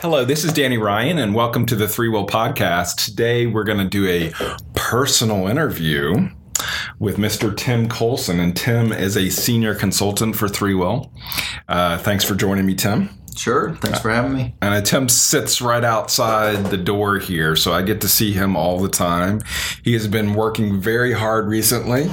Hello, this is Danny Ryan, and welcome to the ThreeWill Podcast. Today, we're going to do a personal interview with Mr. Tim Colson, and Tim is a senior consultant for ThreeWill. Uh, thanks for joining me, Tim. Sure. Thanks for having me. And uh, Tim sits right outside the door here, so I get to see him all the time. He has been working very hard recently.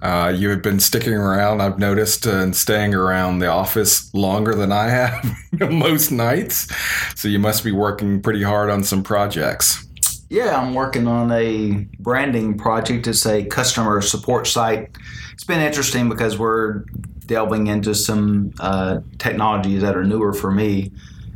Uh, you have been sticking around, I've noticed, uh, and staying around the office longer than I have most nights. So you must be working pretty hard on some projects. Yeah, I'm working on a branding project. It's a customer support site. It's been interesting because we're delving into some uh, technologies that are newer for me.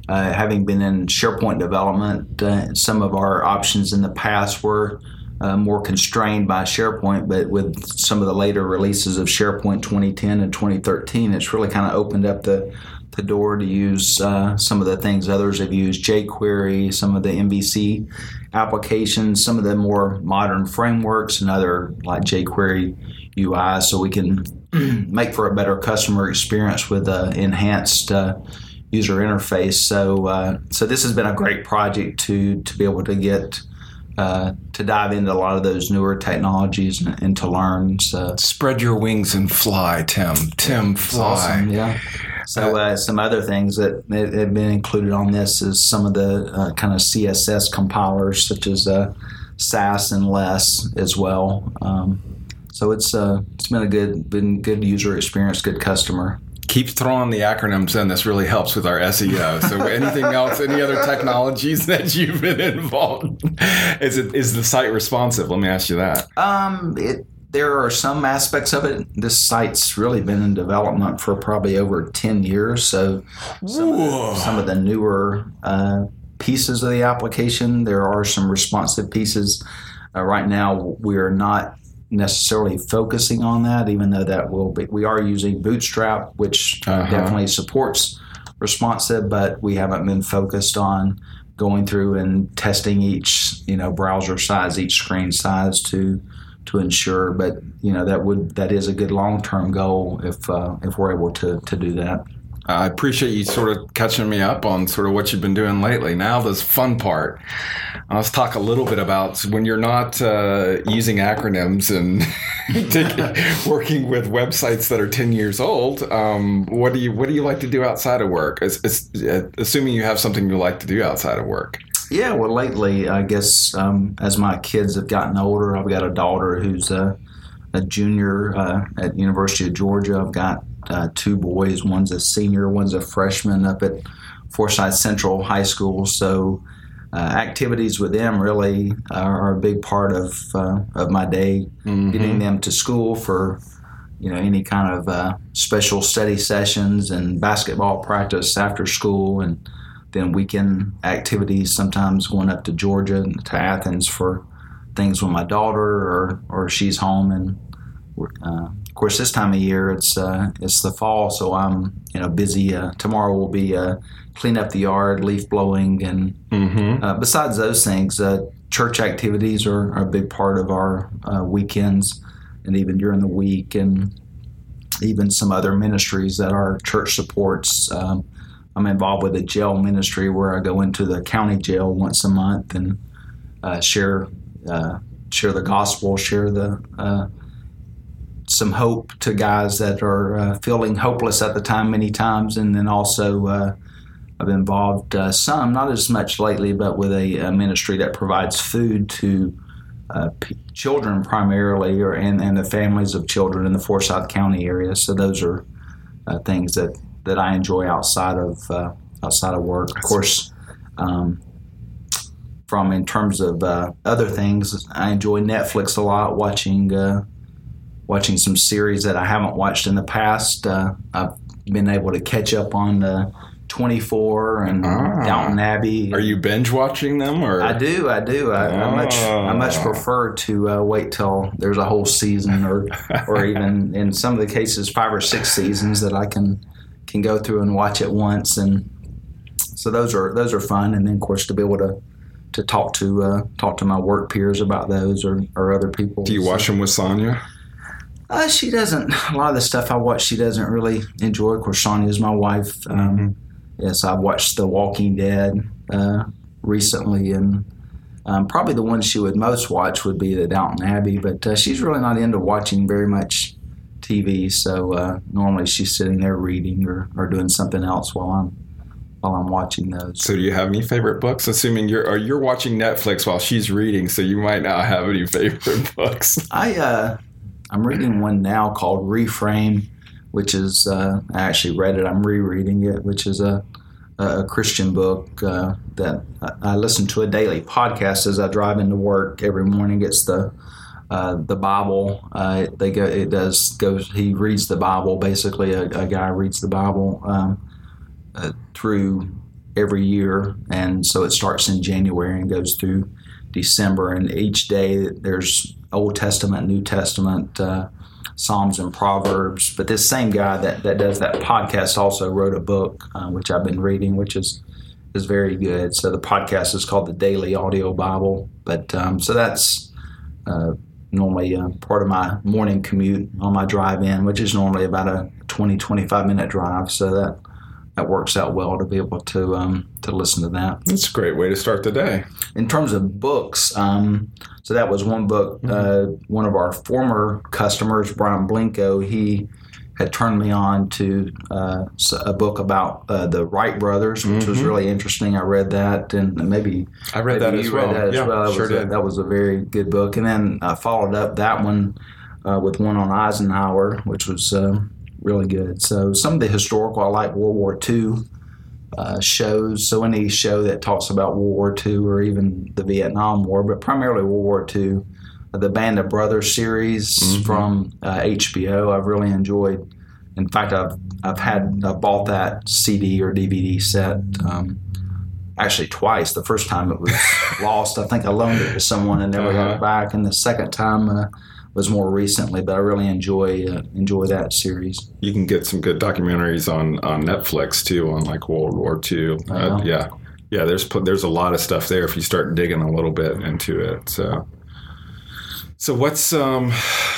Uh, having been in SharePoint development, uh, some of our options in the past were uh, more constrained by SharePoint, but with some of the later releases of SharePoint 2010 and 2013, it's really kind of opened up the the door to use uh, some of the things others have used jQuery, some of the MVC applications, some of the more modern frameworks, and other like jQuery UI, so we can make for a better customer experience with uh, enhanced uh, user interface. So, uh, so this has been a great project to to be able to get uh, to dive into a lot of those newer technologies and, and to learn. So. Spread your wings and fly, Tim. Tim, fly. Awesome, yeah. So uh, some other things that have been included on this is some of the uh, kind of CSS compilers, such as uh, Sass and Less as well. Um, so it's uh, it's been a good been good user experience, good customer keep throwing the acronyms in. This really helps with our SEO. So anything else, any other technologies that you've been involved? Is it is the site responsive? Let me ask you that. Um, it, there are some aspects of it. This site's really been in development for probably over ten years. So some, of the, some of the, newer uh, pieces of the application, there are some responsive pieces. Uh, right now, we are not necessarily focusing on that, even though that will be. We are using Bootstrap, which uh-huh. definitely supports responsive, but we haven't been focused on going through and testing each, you know, browser size, each screen size to to ensure. But you know, that would that is a good long term goal if uh, if we're able to to do that. I appreciate you sort of catching me up on sort of what you've been doing lately. Now, this fun part. Let's talk a little bit about when you're not uh, using acronyms and working with websites that are 10 years old. Um, what do you What do you like to do outside of work? Uh, assuming you have something you like to do outside of work. Yeah, well, lately, I guess um, as my kids have gotten older, I've got a daughter who's a, a junior uh, at University of Georgia. I've got uh, two boys. One's a senior, one's a freshman up at Forsyth Central High School. So uh, activities with them really are, a big part of uh, of my day. Mm-hmm. Getting them to school for you know any kind of uh, special study sessions and basketball practice after school, and then weekend activities. Sometimes going up to Georgia to Athens for things with my daughter, or or she's home and. Uh, of course, this time of year it's uh, it's the fall, so I'm you know busy. Uh, tomorrow will be uh, clean up the yard, leaf blowing, and mm-hmm. Uh, besides those things, uh, church activities are, are, a big part of our uh, weekends, and even during the week, and even some other ministries that our church supports. Um, I'm involved with a jail ministry where I go into the county jail once a month and share share the gospel, share the some hope to guys that are uh, feeling hopeless at the time many times, and then also uh, I've involved uh, some, not as much lately, but with a, a ministry that provides food to uh, p- children primarily, or and, and the families of children in the Forsyth County area. So those are uh, things that, that I enjoy outside of uh, outside of work. Of course. Um, from in terms of other things, I enjoy Netflix a lot, watching watching some series that I haven't watched in the past. Uh, I've been able to catch up on the 24 and ah. Downton Abbey. Are you binge watching them or? I do, I do. I, I much, I much ah. prefer to uh, wait till there's a whole season, or, or even in some of the cases, five or six seasons that I can can go through and watch at once. And so those are those are fun. And then, of course, to be able to to talk to uh, talk to my work peers about those or, or other people. Do you watch them with Sonia? Uh, she doesn't. A lot of the stuff I watch, she doesn't really enjoy. Of course, Sonia is my wife. Um, yes, I watched The Walking Dead uh, recently, and um, probably the one she would most watch would be the Downton Abbey. But uh, she's really not into watching very much TV, so uh, normally she's sitting there reading or, or doing something else while I'm while I'm watching those. So, do you have any favorite books? Assuming you're or you're watching Netflix while she's reading, so you might not have any favorite books. I uh, I'm reading one now called Reframe, which is uh, I actually read it. I'm rereading it, which is a a Christian book uh, that I listen to a daily podcast as I drive into work every morning. It's the uh, the Bible. Uh, they go. It does goes. He reads the Bible. Basically, a, a guy reads the Bible um, uh, through every year, and so it starts in January and goes through December. And each day there's Old Testament, New Testament. Uh, Psalms and Proverbs. But this same guy that, that does that podcast also wrote a book, uh, which I've been reading, which is is very good. So the podcast is called the Daily Audio Bible. But um, so that's uh, normally uh, part of my morning commute on my drive in, which is normally about a 20, 25 minute drive. So that that works out well to be able to um, to listen to that. That's a great way to start the day. In terms of books, um, so that was one book. Mm-hmm. Uh, one of our former customers, Brian Blinko, he had turned me on to uh, a book about uh, the Wright brothers, which mm-hmm. was really interesting. I read that, and maybe I read maybe that, as well. That as yeah, well. That sure was did. A, that was a very good book. And then I followed up that one uh, with one on Eisenhower, which was uh, really good. So some of the historical, I like World War II uh, shows. So any show that talks about World War II or even the Vietnam War, but primarily World War II. Uh, the Band of Brothers series mm-hmm. from uh, HBO, I've really enjoyed. In fact, I've I've had I bought that CD or DVD set. Um, actually twice. The first time it was lost. I think I loaned it to someone and never uh-huh. got it back. And the second time uh, was more recently, but I really enjoy uh, enjoy that series. You can get some good documentaries on on Netflix too, on like World War II. Uh, yeah, yeah. There's there's a lot of stuff there if you start digging a little bit into it. So, so what's um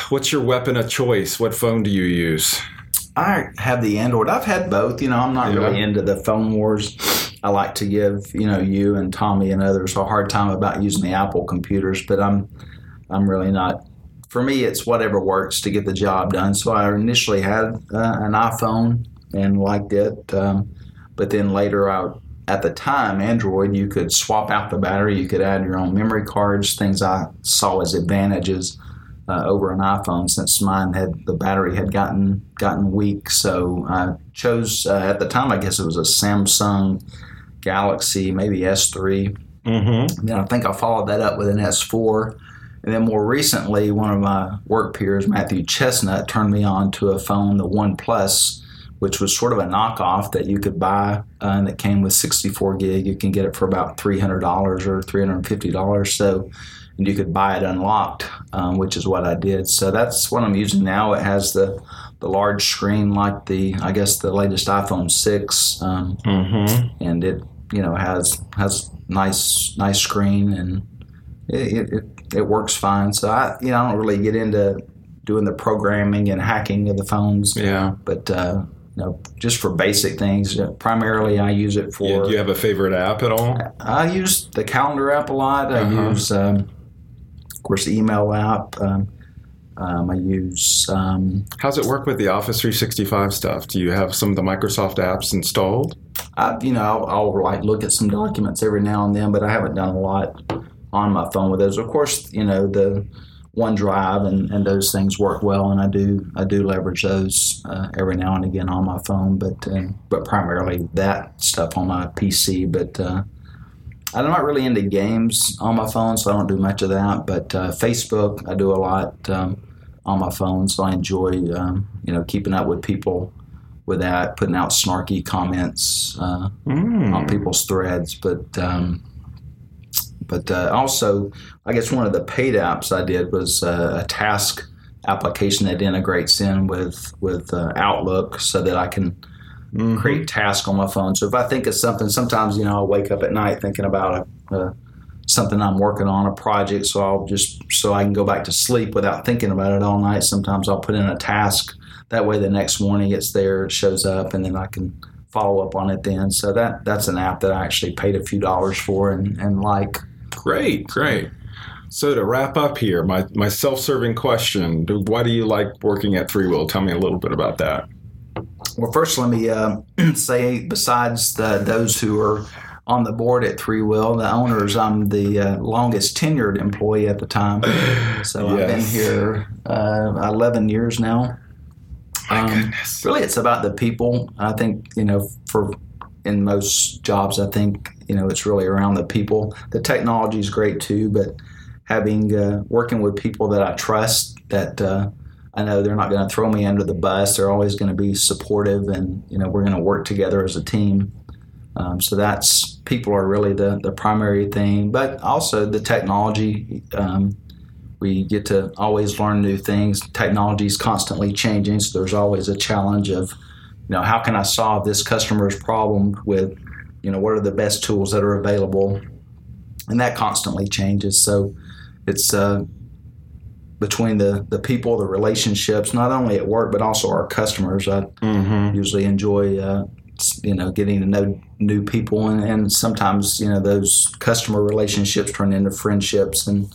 what's your weapon of choice? What phone do you use? I have the Android. I've had both. You know, I'm not yeah. really into the phone wars. I like to give you know you and Tommy and others a hard time about using the Apple computers, but I'm I'm really not for me, it's whatever works to get the job done. So I initially had uh, an iPhone and liked it, um, but then later, I, at the time, Android, you could swap out the battery, you could add your own memory cards, things I saw as advantages uh, over an iPhone since mine had the battery had gotten gotten weak. So I chose uh, at the time, I guess it was a Samsung Galaxy, maybe S3. Mm-hmm. Then I think I followed that up with an S4 and then more recently, one of my work peers, Matthew Chestnut, turned me on to a phone, the OnePlus, which was sort of a knockoff that you could buy uh, and that came with 64 gig. You can get it for about $300 or $350. So, and you could buy it unlocked, um, which is what I did. So that's what I'm using now. It has the the large screen like the I guess the latest iPhone six, um, mm-hmm. and it you know has has nice nice screen and it, it, it works fine. So I, you know, I don't really get into doing the programming and hacking of the phones. Yeah. But uh, you know, just for basic things. Primarily, I use it for. Yeah, do you have a favorite app at all? I use the calendar app a lot. I uh-huh. use, um, of course, the email app. Um, um, I use. Um, How's it work with the Office 365 stuff? Do you have some of the Microsoft apps installed? I, you know, I'll, I'll like look at some documents every now and then, but I haven't done a lot on my phone with those. Of course, you know the OneDrive and, and those things work well, and I do I do leverage those uh, every now and again on my phone, but uh, but primarily that stuff on my PC. But uh, I'm not really into games on my phone, so I don't do much of that. But uh, Facebook, I do a lot um, on my phone, so I enjoy um, you know keeping up with people with that, putting out snarky comments mm. on people's threads, but. Um, but uh, also, I guess one of the paid apps I did was uh, a task application that integrates in with with uh, Outlook, so that I can mm-hmm. create tasks on my phone. So if I think of something, sometimes you know I'll wake up at night thinking about a, a, something I'm working on, a project. So I'll just so I can go back to sleep without thinking about it all night. Sometimes I'll put in a task. That way, the next morning it's there, it shows up, and then I can follow up on it then. So that that's an app that I actually paid a few dollars for and, and like. Great, great. So to wrap up here, my, my self-serving question: Why do you like working at ThreeWill? Tell me a little bit about that. Well, first, let me uh, say, besides the, those who are on the board at ThreeWill, the owners, I'm the uh, longest tenured employee at the time. So yes. I've been here uh, 11 years now. My um, goodness. Really, it's about the people. I think, you know, for in most jobs, I think, you know, it's really around the people. The technology is great too, but having uh, working with people that I trust that uh, I know they're not going to throw me under the bus. They're always going to be supportive, and you know we're going to work together as a team. Um, so that's people are really the the primary thing, but also the technology. Um, we get to always learn new things. Technology is constantly changing, so there's always a challenge of, you know, how can I solve this customer's problem with, you know, what are the best tools that are available, and that constantly changes. So it's uh, between the, the people, the relationships, not only at work but also our customers. I mm-hmm. usually enjoy, uh, you know, getting to know new people, and, and, sometimes you know those customer relationships turn into friendships, and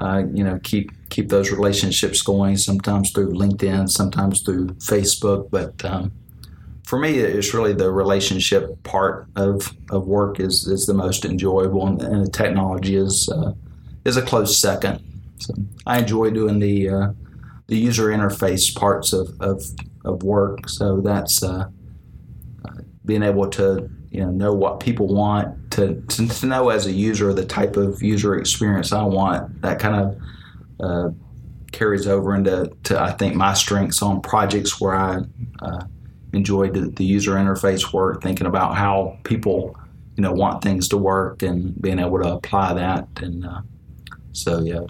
uh, you know keep keep those relationships going. Sometimes through LinkedIn, sometimes through Facebook, but um, for me, it's really the relationship part of, of work is, is the most enjoyable, and, and the technology is uh, is a close second. So I enjoy doing the uh, the user interface parts of, of, of work. So that's uh, uh, being able to you know know what people want to, to, to know as a user the type of user experience I want. That kind of uh, carries over into to I think my strengths on projects where I uh, enjoy the, the user interface work, thinking about how people you know want things to work and being able to apply that. And uh, so yeah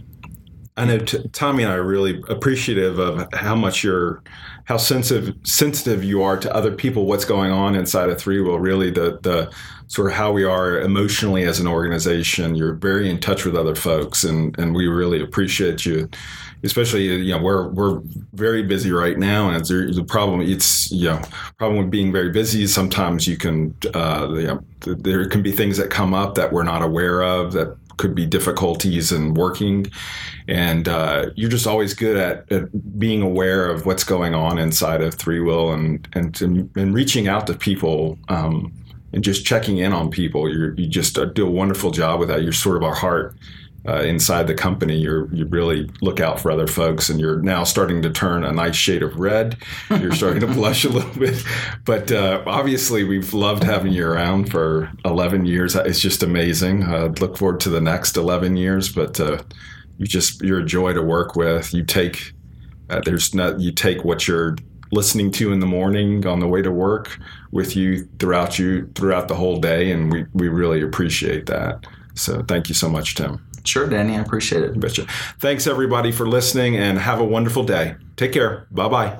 I know t- Tommy and I are really appreciative of how much you're, how sensitive sensitive you are to other people, what's going on inside of ThreeWill. Really, the the sort of how we are emotionally as an organization. You're very in touch with other folks, and and we really appreciate you. Especially, you know, we're we're very busy right now, and it's the problem. It's you know, problem with being very busy. Sometimes you can, uh, you know, there can be things that come up that we're not aware of that could be difficulties in working. And uh, you're just always good at, at, being aware of what's going on inside of ThreeWill and and, to, and reaching out to people um, and just checking in on people. You you just do a wonderful job with that. You're sort of our heart uh, inside the company, you you really look out for other folks, and you're now starting to turn a nice shade of red. You're starting to blush a little bit, but uh, obviously we've loved having you around for 11 years. It's just amazing. Uh, look forward to the next 11 years, but uh, you just you're a joy to work with. You take uh, there's not you take what you're listening to in the morning on the way to work with you throughout you throughout the whole day, and we we really appreciate that. So thank you so much, Tim. Sure, Danny. I appreciate it. Thanks, everybody, for listening and have a wonderful day. Take care. Bye bye.